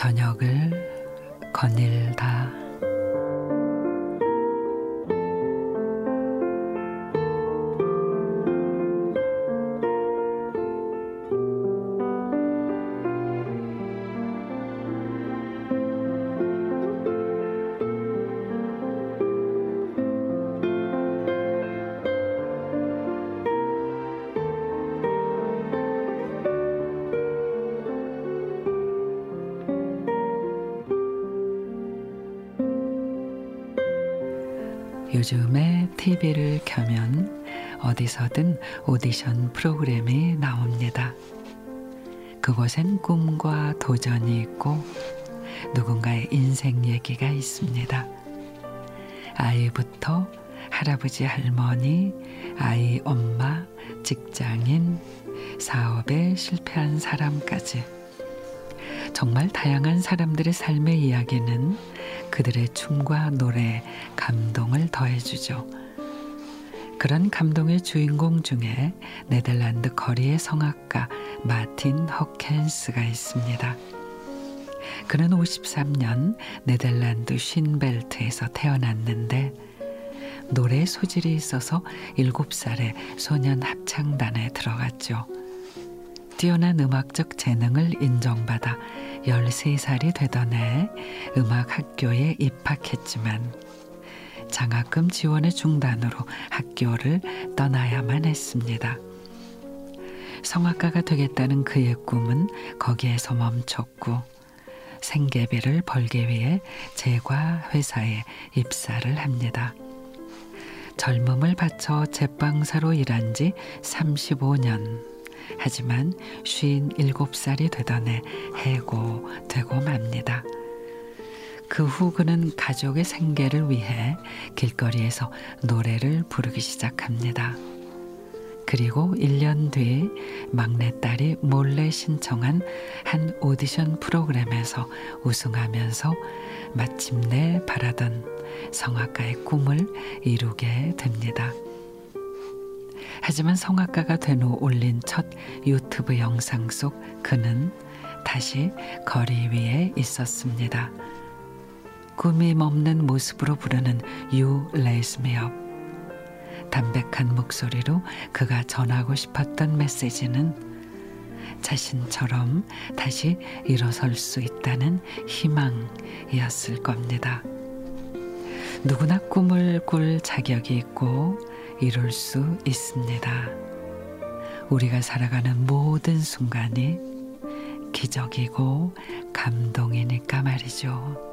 저녁을 거닐다. 요즘에 TV를 켜면 어디서든 오디션 프로그램이 나옵니다. 그곳엔 꿈과 도전이 있고 누군가의 인생 얘기가 있습니다. 아이부터 할아버지, 할머니, 아이, 엄마, 직장인, 사업에 실패한 사람까지 정말 다양한 사람들의 삶의 이야기는 그들의 춤과 노래, 감동을 더해주죠. 그런 감동의 주인공 중에 네덜란드 거리의 성악가 마틴 허켄스가 있습니다. 그는 53년 네덜란드 쉰벨트에서 태어났는데 노래 소질이 있어서 7살에 소년 합창단에 들어갔죠. 뛰어난 음악적 재능을 인정받아 13살이 되던 해 음악 학교에 입학했지만 장학금 지원의 중단으로 학교를 떠나야만 했습니다. 성악가가 되겠다는 그의 꿈은 거기에서 멈췄고 생계비를 벌기 위해 제과 회사에 입사를 합니다. 젊음을 바쳐 제빵사로 일한 지 35년. 하지만 쉰 일곱 살이 되던 해 해고되고 맙니다. 그 후 그는 가족의 생계를 위해 길거리에서 노래를 부르기 시작합니다. 그리고 1년 뒤 막내딸이 몰래 신청한 한 오디션 프로그램에서 우승하면서 마침내 바라던 성악가의 꿈을 이루게 됩니다. 하지만 성악가가 된 후 올린 첫 유튜브 영상 속 그는 다시 거리 위에 있었습니다. 꿈이 없는 모습으로 부르는 Me Up. 담백한 목소리로 그가 전하고 싶었던 메시지는 자신처럼 다시 일어설 수 있다는 희망이었을 겁니다. 누구나 꿈을 꿀 자격이 있고 이룰 수 있습니다. 우리가 살아가는 모든 순간이 기적이고 감동이니까 말이죠.